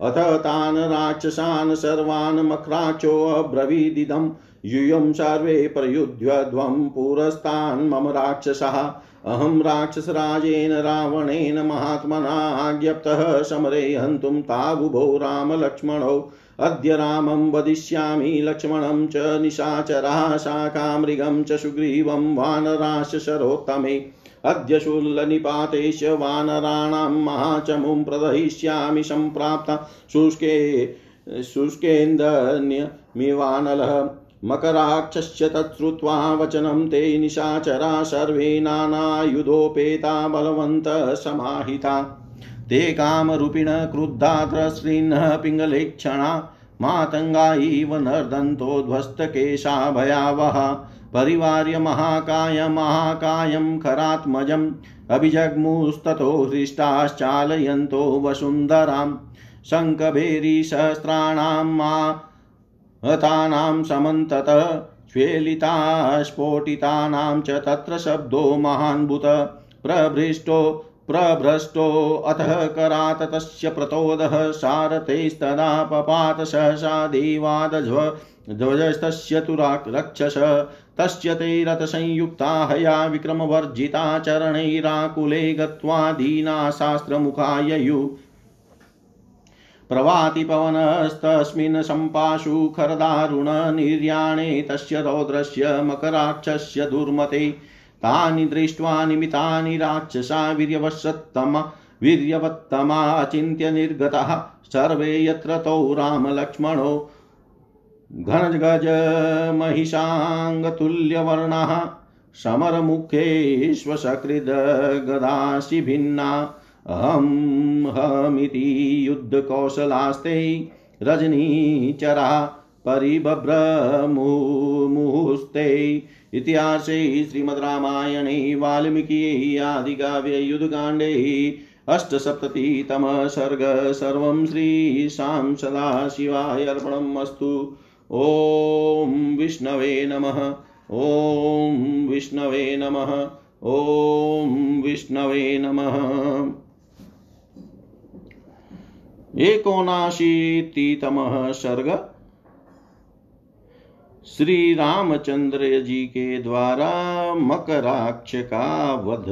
S1: अथ तान् राक्षसान् सर्वान् मक्राक्षोऽब्रवीदिदं यूयं सर्वे प्रयुध्यध्वं पुरस्तान् मम राक्षसः। अहं राक्षसराजेन रावणेन महात्मना आज्ञप्तः, समरे हन्तुं ताबुभौ रामलक्ष्मणौ। अद्य रामं वदिष्यामि लक्ष्मणं च निशाचराः, शाकामृगं च सुग्रीवं वानराश्च शरोत्तमे अद्य शूलनिपातेश वानराणां महाचमुं प्रदहिष्यामि सम्प्राप्ता शुष्के शुष्केन्दन्यमिवानलः मकराक्षस्य तच्छ्रुत्वा वचनं ते निशाचरा सर्वे नानायुधोपेता बलवन्तः समाहिता। ते कामरूपिण क्रुद्धा त्रस्त्रीन्नः पिङ्गलेक्षणा, मातङ्गा इव नर्दन्तोध्वस्तकेशा भयावः परिवार्य महाकाय, महाकायं खरात्मजम् अभिजग्मुस्ततो हृष्टाश्चालयन्तो वसुन्धरां। शङ्खभेरीसहस्राणां मा हतानां समन्ततः स्फेलितास्फोटितानां च तत्र शब्दो महान्भुत, प्रभृष्टो, प्रभ्रष्टो, अतः करात तस्य प्रतोदः, सारथैस्तदा पपात सहसा देवादध्व, ध्वजस्तस्य तु रक्षस, तस्य ते रथसंयुक्ता हया विक्रमवर्जिता चरणैराकुले गत्वा दीना शास्त्रमुखाययु प्रवाति पवनस्तस्मिन् सम्पाशु खरदारुणनिर्याणे तस्य रौद्रस्य मकराक्षस्य दुर्मते। तानि दृष्ट्वा निमितानि राक्षसा वीर्यवशत्तम वीर्यवत्तमा अचिन्त्य निर्गतः। सर्वे यत्र तौ रामलक्ष्मणो। घनजगज महिषाङ्गतुल्यवर्णाः समरमुखेष्वसकृद्गदासि भिन्ना अहं हमिति युद्धकौशलास्ते रजनीचरा परिबभ्रमुमुस्ते इतिहासे श्रीमद्रामायणे वाल्मीकियै आदिकाव्ये युद्धकाण्डे सर्ग सर्वं श्रीशां सदाशिवाय अर्पणम् अस्तु। ॐ विष्णवे नमः। ॐ विष्णवे नमः। ॐ विष्णवे नमः। एकोनाशीतितमः सर्ग। श्री रामचंद्र जी के द्वारा मकराक्ष का वध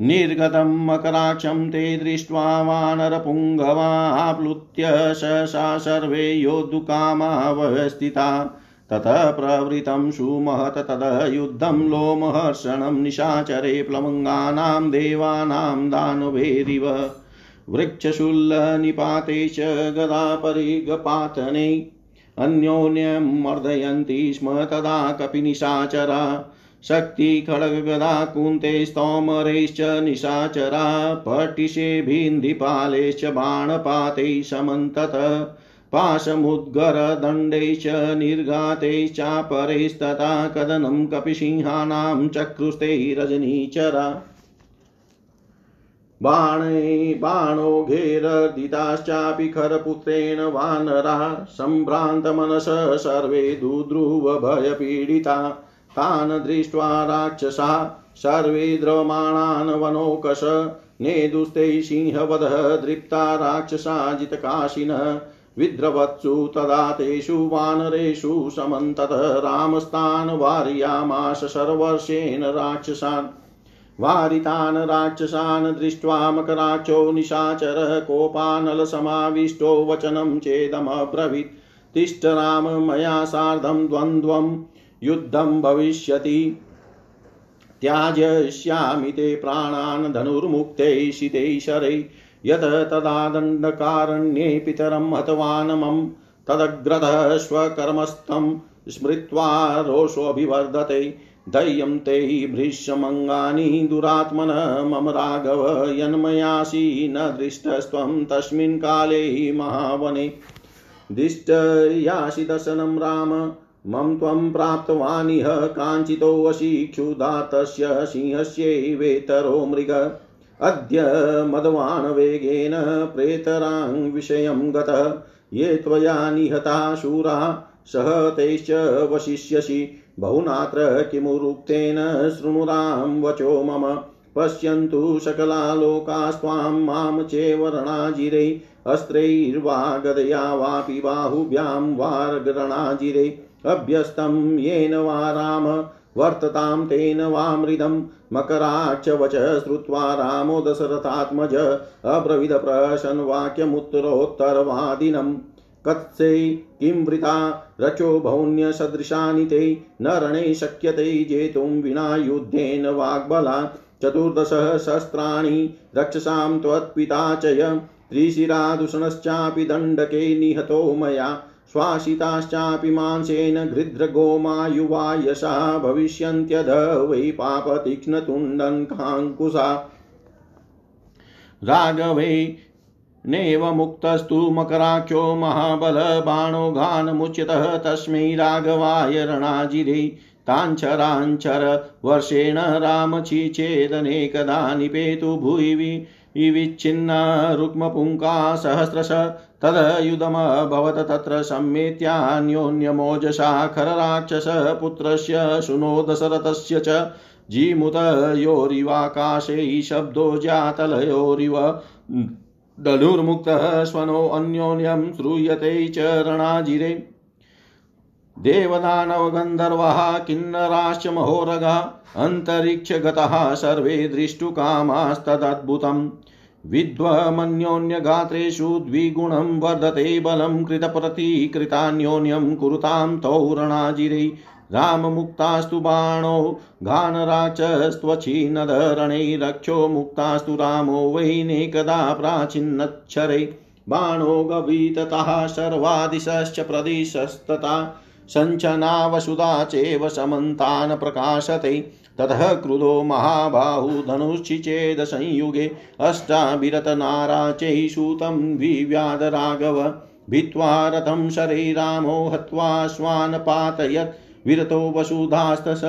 S1: निर्गतं मकराक्षं ते दृष्ट्वा वानरपुङ्गवाप्लुत्य ससा सर्वे योद्धुकामावस्थिता। ततः प्रवृतं सुमहत ततः युद्धं लोमहर्षणं निशाचरे प्लवङ्गानां देवानां दानवेरिव वृक्षशूलनिपाते च गदापरिगपातने अन्योन्यं मर्दयन्ति स्म तदा कपिनिशाचरा शक्तिखड्गदा कुन्ते स्तोमरैश्च निशाचरा पटिशेभिन्धिपालैश्च बाणपातैः समन्तत पाशमुद्गरदण्डैश्च निर्घातैश्चापरैस्तथा कदनं कपिसिंहानां चक्रुस्ते रजनीचरा बाणै बाणोघेरर्दिताश्चापि खरपुत्रेण वानरा, सम्भ्रान्तमनस सर्वे दुद्रुवभयपीडिता तान् दृष्ट्वा राक्षसा, सर्वे द्रवमाणान् वनोकश नेदुस्ते सिंहवधः दृप्ता राक्षसा जितकाशिनः विद्रवत्सु तदा तेषु वानरेषु समन्ततः रामस्तान् वारयामाश सर्वर्षेण राक्षसान्। वारितान् राक्षसान् दृष्ट्वा मकराक्षो निशाचरः कोपानलसमाविष्टो वचनं चेदमब्रवीत्। तिष्ठ राम, मया सार्धं द्वन्द्वं युद्धं भविष्यति। त्याजयिष्यामि ते प्राणान् धनुर्मुक्तैः शितैः शरैः। यत तदा दण्डकारण्ये पितरं हतवान् मम। तदग्रतः स्वकर्मस्थं स्मृत्वा रोषोऽभिवर्धते। दह्यं ते भृशमङ्गानि दुरात्मन मम राघव यन्मयासि न दृष्टस्त्वं तस्मिन् काले महावने। दिष्टयासि दर्शनं राम, मम त्वं प्राप्तवानिह काञ्चितोऽसि क्षुधातस्य सिंहस्यैवेतरो मृग। अद्य मदवाणवेगेन प्रेतरां विषयं गतः, ये त्वया निहता शूरा, सह तैश्च वशिष्यसि। बहुनात्र किमुरुक्तेन शृणुरां वचो मम। पश्यन्तु सकला लोकास्त्वां माँ चेवरणाजिरै अस्त्रैर्वा गदया वापि बाहुभ्यां वार्गरणाजिरै अभ्यस्तं येन वा राम, वर्ततां तेन वा मृदं मकराक्ष वच श्रुत्वा रामो दशरथात्मज अब्रविदप्रशन् कत्से किं वृथा? रचो भौन्यसदृशानि ते न रणे शक्यते जेतुं विना युद्धेन वाग्बलात् चतुर्दशः शस्त्राणि, रक्षसां त्वत्पिता च त्रिशिरादूषणश्चापि दण्डके निहतो मया। श्वासिताश्चापि मांसेन गृध्रगोमायुवा यशा भविष्यन्त्यध वै पापतीक्ष्णतुण्डन्काङ्कुशा राघवे नेव मुक्तस्तु मकराख्यो महाबलबाणो घानमुच्यतः तस्मै राघवाय रणाजिरे ताञ्छराञ्छर वर्षेण रामचिचेदनेकदा निपेतु भुवि विच्छिन्ना रुक्मपुङ्का सहस्रश तदयुधमभवत् तत्र सम्मेत्यान्योन्यमोजसा खरराक्षसपुत्रस्य शुनो दशरथस्य च जीमुतयोरिवाकाशै शब्दो जातलयोरिव धनुर्मुक्तः स्वनो अन्योन्यं श्रूयते च रणाजिरे। देवदानवगन्धर्वः किन्नराश्च महोरगा अन्तरिक्षगतः सर्वे दृष्टुकामास्तदद्भुतम्। विद्वमन्योन्यगात्रेषु द्विगुणं वर्धते बलं कृतप्रतीकृतान्योन्यं कुरुतां तौ रणाजिरे। राममुक्तास्तु बाणो घानराचस्त्वच्छिन्नदरणे रक्षो मुक्तास्तु रामो वैनेकदा प्राचीन्नच्छरे बाणो गवीततः सर्वादिशश्च प्रदिशस्तथा सञ्चना वसुधा चैव समन्तान् प्रकाशते। ततः क्रुधो महाबाहु धनुश्चिचेद संयुगे अष्टाभिरतनाराचै सूतं विव्याधराघव भित्त्वा रथं शरीरामो हत्वा स्वान् विरतो वसुधास्तस,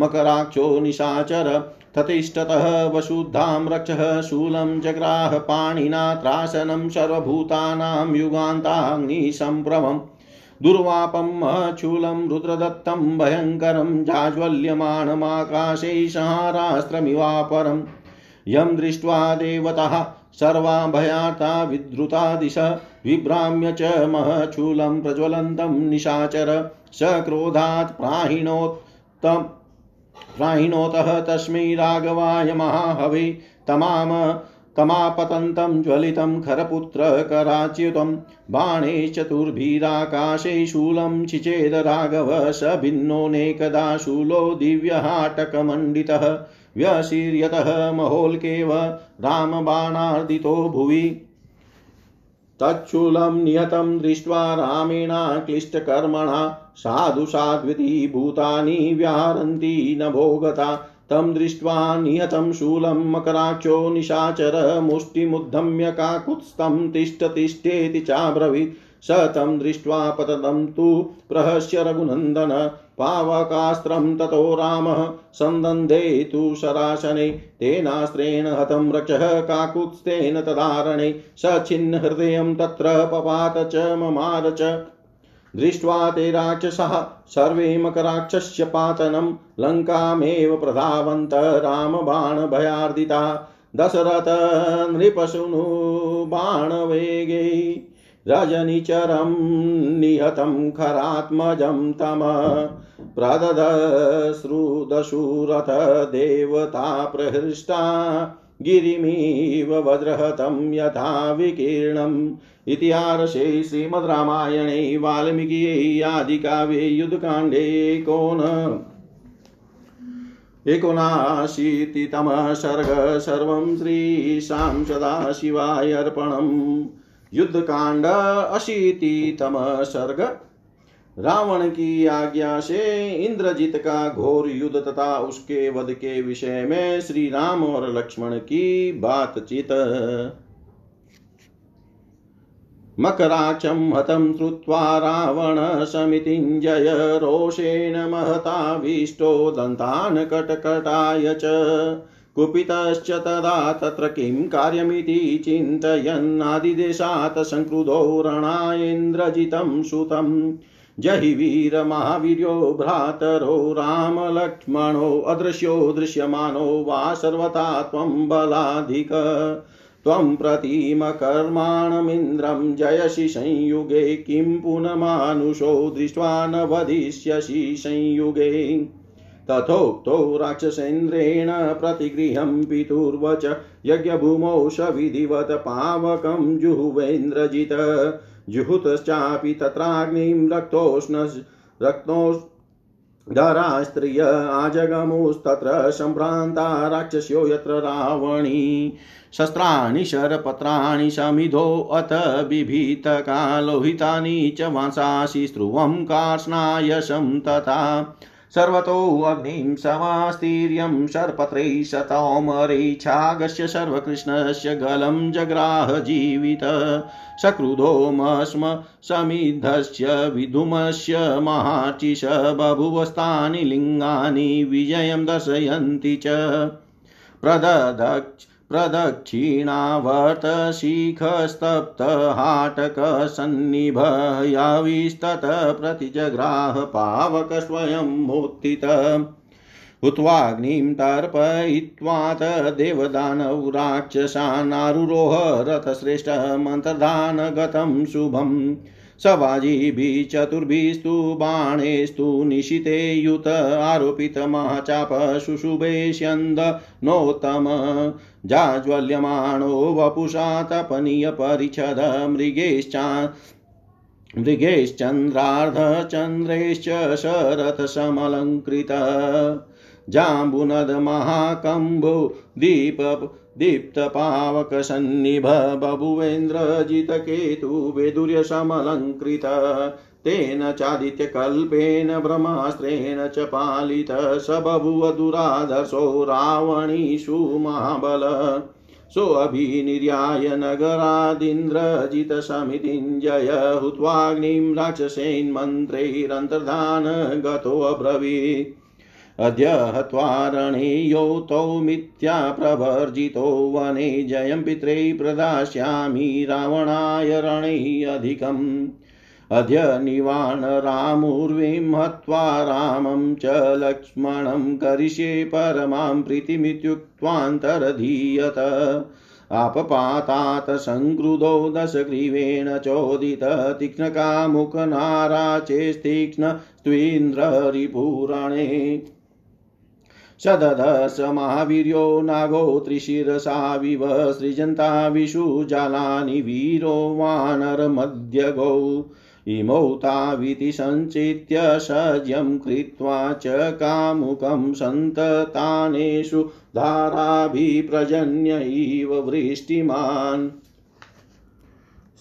S1: मकराक्षो निशाचर, ततिष्ठतः वसुधां रक्षः शूलं जग्राह पाणिना त्रासनं सर्वभूतानां युगान्ताग्निसम्भ्रमम् दुर्वापं महच्छूलं रुद्रदत्तं भयङ्करं जाज्वल्यमानमाकाशे संहारास्त्रमिवापरम् यं दृष्ट्वा देवतः सर्वा भयाता विद्रुता दिश विभ्राम्य च महच्छूलं प्रज्वलन्तं निशाचर। स क्रोधात् प्राहिणोत्तम प्राहिणोतः तस्मै राघवाय महाहवे। तमाम तमापतन्तं ज्वलितं खरपुत्रकराच्युतं बाणे चतुर्भिराकाशे शूलं चिचेद राघव स भिन्नोऽनेकदा शूलो दिव्यहाटकमण्डितः। व्यशीर्यतः महोल्केव रामबाणार्दितो भुवि। तच्छूलं निहतं दृष्ट्वा रामेणाक्लिष्टकर्मणा साधु साध्विति भूतानि व्याहरन्ति न भोगता। तं दृष्ट्वा निहतं शूलं मकराक्षो निशाचर मुष्टिमुद्धम्य काकुत्स्थं तिष्ठ तिष्ठेति चाब्रवीत्। स तं दृष्ट्वा पततं तु प्रहस्य रघुनन्दन। पावकास्त्रं ततो रामः सन्दन्धे तु शराशने, तेनास्त्रेण हतं रक्षः काकुत्स्थेन तदारणे, स छिन्नहृदयं तत्र पपात च ममार च। दृष्ट्वा ते राक्षसः सर्वे मकराक्षस्य पातनं लङ्कामेव प्रधावन्त रामबाणभयार्दिता। दशरथ नृपशुनु बाणवेगे, रजनिचरं निहतं खरात्मजं तम। प्रदधश्रुदशुरथ देवता प्रहृष्टा गिरिमिव वज्रहतं यथा विकीर्णम् इतिहासे श्रीमद्रामायणे वाल्मीकिये आदिकाव्ये युद्धकाण्डे कोन एकोनाशीतितमः सर्ग सर्वं श्रीशां सदाशिवाय अर्पणम्। युद्धकांड अशीतितमः रावण की आज्ञा से इंद्रजीत का घोर युद्ध तथा उसके वध के विषय में श्री राम और लक्ष्मण की बातचीत। मकराक्षं हतं श्रुत्वा रावणसमितिञ्जय रोषेण महताविष्टो दन्तान् कटकटाय च। कुपितश्च तदा तत्र किं कार्यमिति चिन्तयन्नादिदेशात् संक्रुधो रणायेन्द्रजितं सुतम्। जहि वीर वीरमहावीर्यो भ्रातरो राम रामलक्ष्मणो अदृश्यो दृश्यमानो वा सर्वथा त्वं बलाधिक। त्वं प्रतिमकर्माणमिन्द्रं जयसि संयुगे, किं पुनमानुषो दृष्ट्वा न वदिष्यसि संयुगे। तथोक्तो राक्षसेन्द्रेण प्रतिगृहं पितुर्वच यज्ञभूमौ सविधिवत पावकं जुहुवेन्द्रजित्। जुहुतश्चापि तत्राग्निं रक्तोष्ण रक्तोष् धरा स्त्रिय आजगमुस्तत्र सम्भ्रान्ता राक्षस्यो यत्र रावणी। शस्त्राणि, शरपत्राणि समिधोऽथ बिभीतकालोहितानि च वांसासि कार्ष्णायशं तथा सर्वतोऽग्निं समास्तीर्यं शर्पत्रैः शतौमरैच्छागस्य सर्वकृष्णस्य गलं जग्राह जीवित सक्रुधोमस्म समिद्धस्य विधुमस्य महाचिश बभुवस्तानि लिङ्गानि विजयं दर्शयन्ति च। प्रददक्ष प्रदक्षिणावर्तशिखस्तप्तहाटकसन्निभयाविस्तत प्रतिजग्राह पावक स्वयं मोत्थित हुत्वाग्निं तर्पयित्वात देवदानौ राक्षसानारुरोह रथश्रेष्ठमन्त्रदानगतं शुभम्। सवाजिभिः चतुर्भिस्तु बाणेस्तु निशिते युत आरोपितमाचाप शुशुभेष्यन्द नोत्तम जाज्वल्यमाणो वपुषा तपनीयपरिच्छद मृगेश्चा मृगेश्चन्द्रार्धचन्द्रैश्च शरथसमलङ्कृत जाम्बुनदमहाकम्बो दीप दीप्तपावकसन्निभ बभुवेन्द्रजितकेतु वैदुर्यसमलङ्कृत तेन चादित्यकल्पेन ब्रह्मास्त्रेण च पालित, स बभुव दुरादर्शो रावणीषु महाबल। सोऽभिनिर्याय नगरादिन्द्रजितसमितिञ्जय हुत्वाग्निं राक्षसेन्मन्त्रैरन्तर्धान गतोऽब्रवीत् अद्य हत्वारणे यौ तौ मिथ्या प्रवर्जितो वने जयं पित्रे प्रदास्यामि रावणाय रणे अधिकम् अद्य निवाणरामुर्वीं हत्वा रामं च लक्ष्मणं करिष्ये परमां प्रीतिमित्युक्त्वान्तरधीयत। आपपातात् सङ्क्रुधो दशग्रीवेण चोदित तीक्ष्णकामुकनाराचेस्तीक्ष्णस्त्वीन्द्ररिपुराणे सदधस महावीर्यो नागो त्रिशिरसाविव सृजन्ता विषुजालानि वीरो वानरमध्यगौ। इमौ ताविति सञ्चित्य सज्यं कृत्वा च कामुकं सन्ततानेषु धाराभिप्रजन्य इव वृष्टिमान्।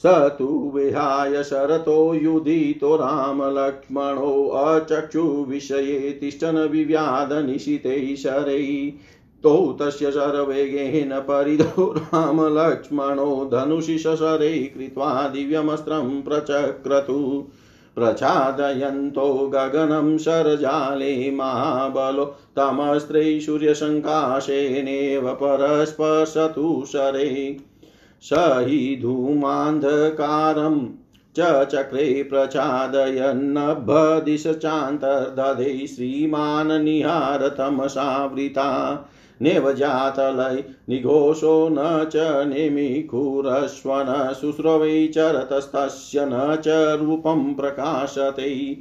S1: स तु विहाय शरतो युधितो रामलक्ष्मणो अचक्षुविषये तिष्ठन् विव्याधनिशितैः शरैः। तौ तस्य शरवेगेन परिधो रामलक्ष्मणो धनुषि शशरे कृत्वा दिव्यमस्त्रं प्रचक्रतु। प्रच्छादयन्तो गगनं शरजाले महाबलो तमस्त्रै सूर्यसङ्काशेनेव परस्पर्शतु शरे। स हि धूमान्धकारं च चक्रे प्रचादयन्नभदिशचान्तर्दधे श्रीमान् निहारतमसावृता नेव जातलय निघोषो न च निमिखुरश्वन शुश्रवै चरतस्तस्य न च रूपं प्रकाशते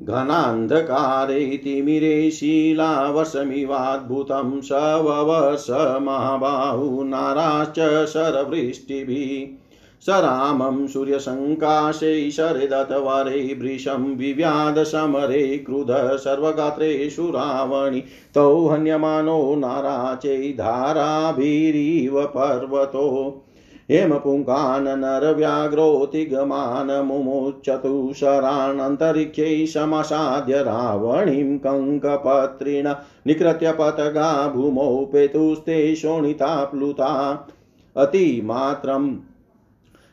S1: घनान्धकारे तिमिरे शीलावशमिवाद्भुतं स ववर्ष महाबाहु नाराश्च शरवृष्टिभिः। स रामं सूर्यसङ्काशे शरदतवरे वृषं विव्याधसमरे क्रुध सर्वगात्रेषु रावणि तौ हन्यमानो नाराचे धाराभिरिव पर्वतो। हेमपुङ्कान् नरव्याघ्रोतिगमान् मुमुच्चतुशरानन्तरिक्षै समसाद्य रावणीं कङ्कपत्रिण निकृत्य पतगा भूमौ पेतुस्ते शोणिता प्लुता अतिमात्रम्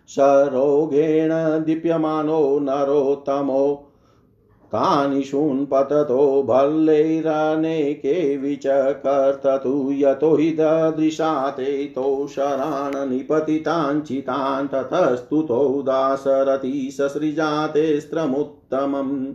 S1: सरोगेण दीप्यमानो नरोत्तमो तानि शून्पततो भल्लैरनेके विचकर्ततु यतो हि ददृशा ते तौ शरान् निपतिताञ्चितान् ततस्तुतौ दासरथि ससृजातेस्त्रमुत्तमम्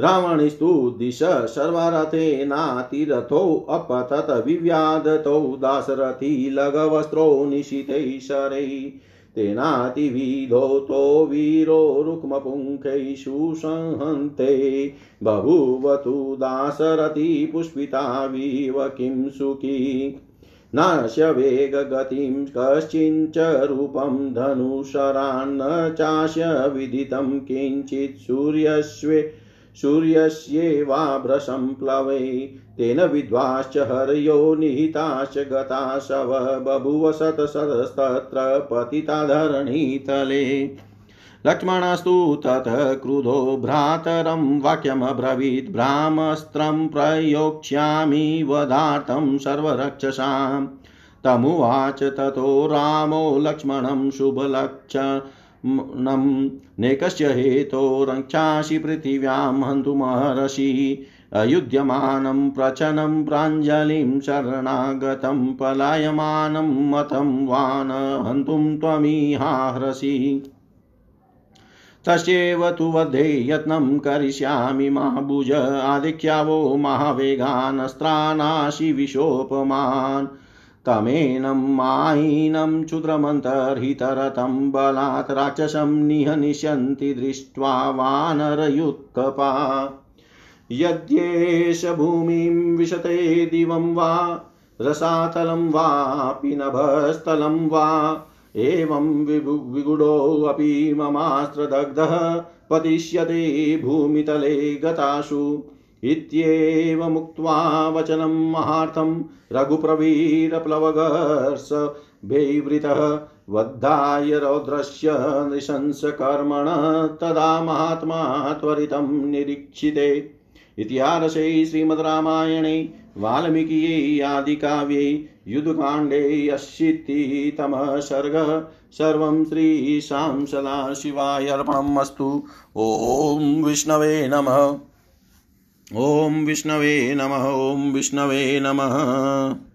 S1: रावणिस्तु दिश सर्वरथेनातिरथोऽपतत विव्याधतौ दासरथी लघवस्त्रो निशितैः शरैः। तेनातिविधोतो वीरो रुक्मपुङ्खैषु संहन्ते। बभूवतु दासरथि पुष्पिताविव किं सुखी। नाश्य वेगगतिं कश्चिञ्च रूपं धनुशरान्न चास्य विदितं किञ्चित् सूर्यस्वे सूर्यस्येवाभ्रशं प्लवै तेन विद्वाश्च हरयो निहिताश्च गता शव बभुव पतिता धरणीतले लक्ष्मणस्तु ततः क्रुधो भ्रातरं वाक्यमब्रवीत् भ्रामस्त्रं प्रयोक्ष्यामि वधार्थं सर्वरक्षसाम् तमुवाच ततो रामो लक्ष्मणं शुभलक्ष नं नेकस्य हेतोरक्षासि पृथिव्यां हन्तुमहर्षि। अयुध्यमानं प्रचनं प्राञ्जलिं शरणागतं पलायमानं मतं वान हन्तुं त्वमिहाहृसि तस्यैव तु वधे यत्नं करिष्यामि महाभुज आदिख्यावो महावेगानस्त्रानाशि विशोपमान् तमेनं मायिनं क्षुद्रमन्तर्हितरतं बलात् राक्षसं निहनिष्यन्ति दृष्ट्वा वानरयुत्कपा। यद्येष भूमिं विशते दिवं वा, रसातलं वापि नभस्थलं वा। एवं विगुडोऽपि ममास्त्रदग्धः पतिष्यते भूमितले गतासु। इत्येवमुक्त्वा वचनं महार्थं रघुप्रवीरप्लवगर्ष भैवृतः वद्धाय रौद्रस्य नृशंसकर्मण तदा महात्मा त्वरितं निरीक्षिते। इतिहासे श्रीमद्रामायणे, वाल्मीकियै आदिकाव्ये, युद्धकाण्डे अशीतितमः सर्गः सर्वं श्रीशां सदाशिवाय विष्णवे नमः। ॐ विष्णवे नमः। ॐ विष्णवे नमः।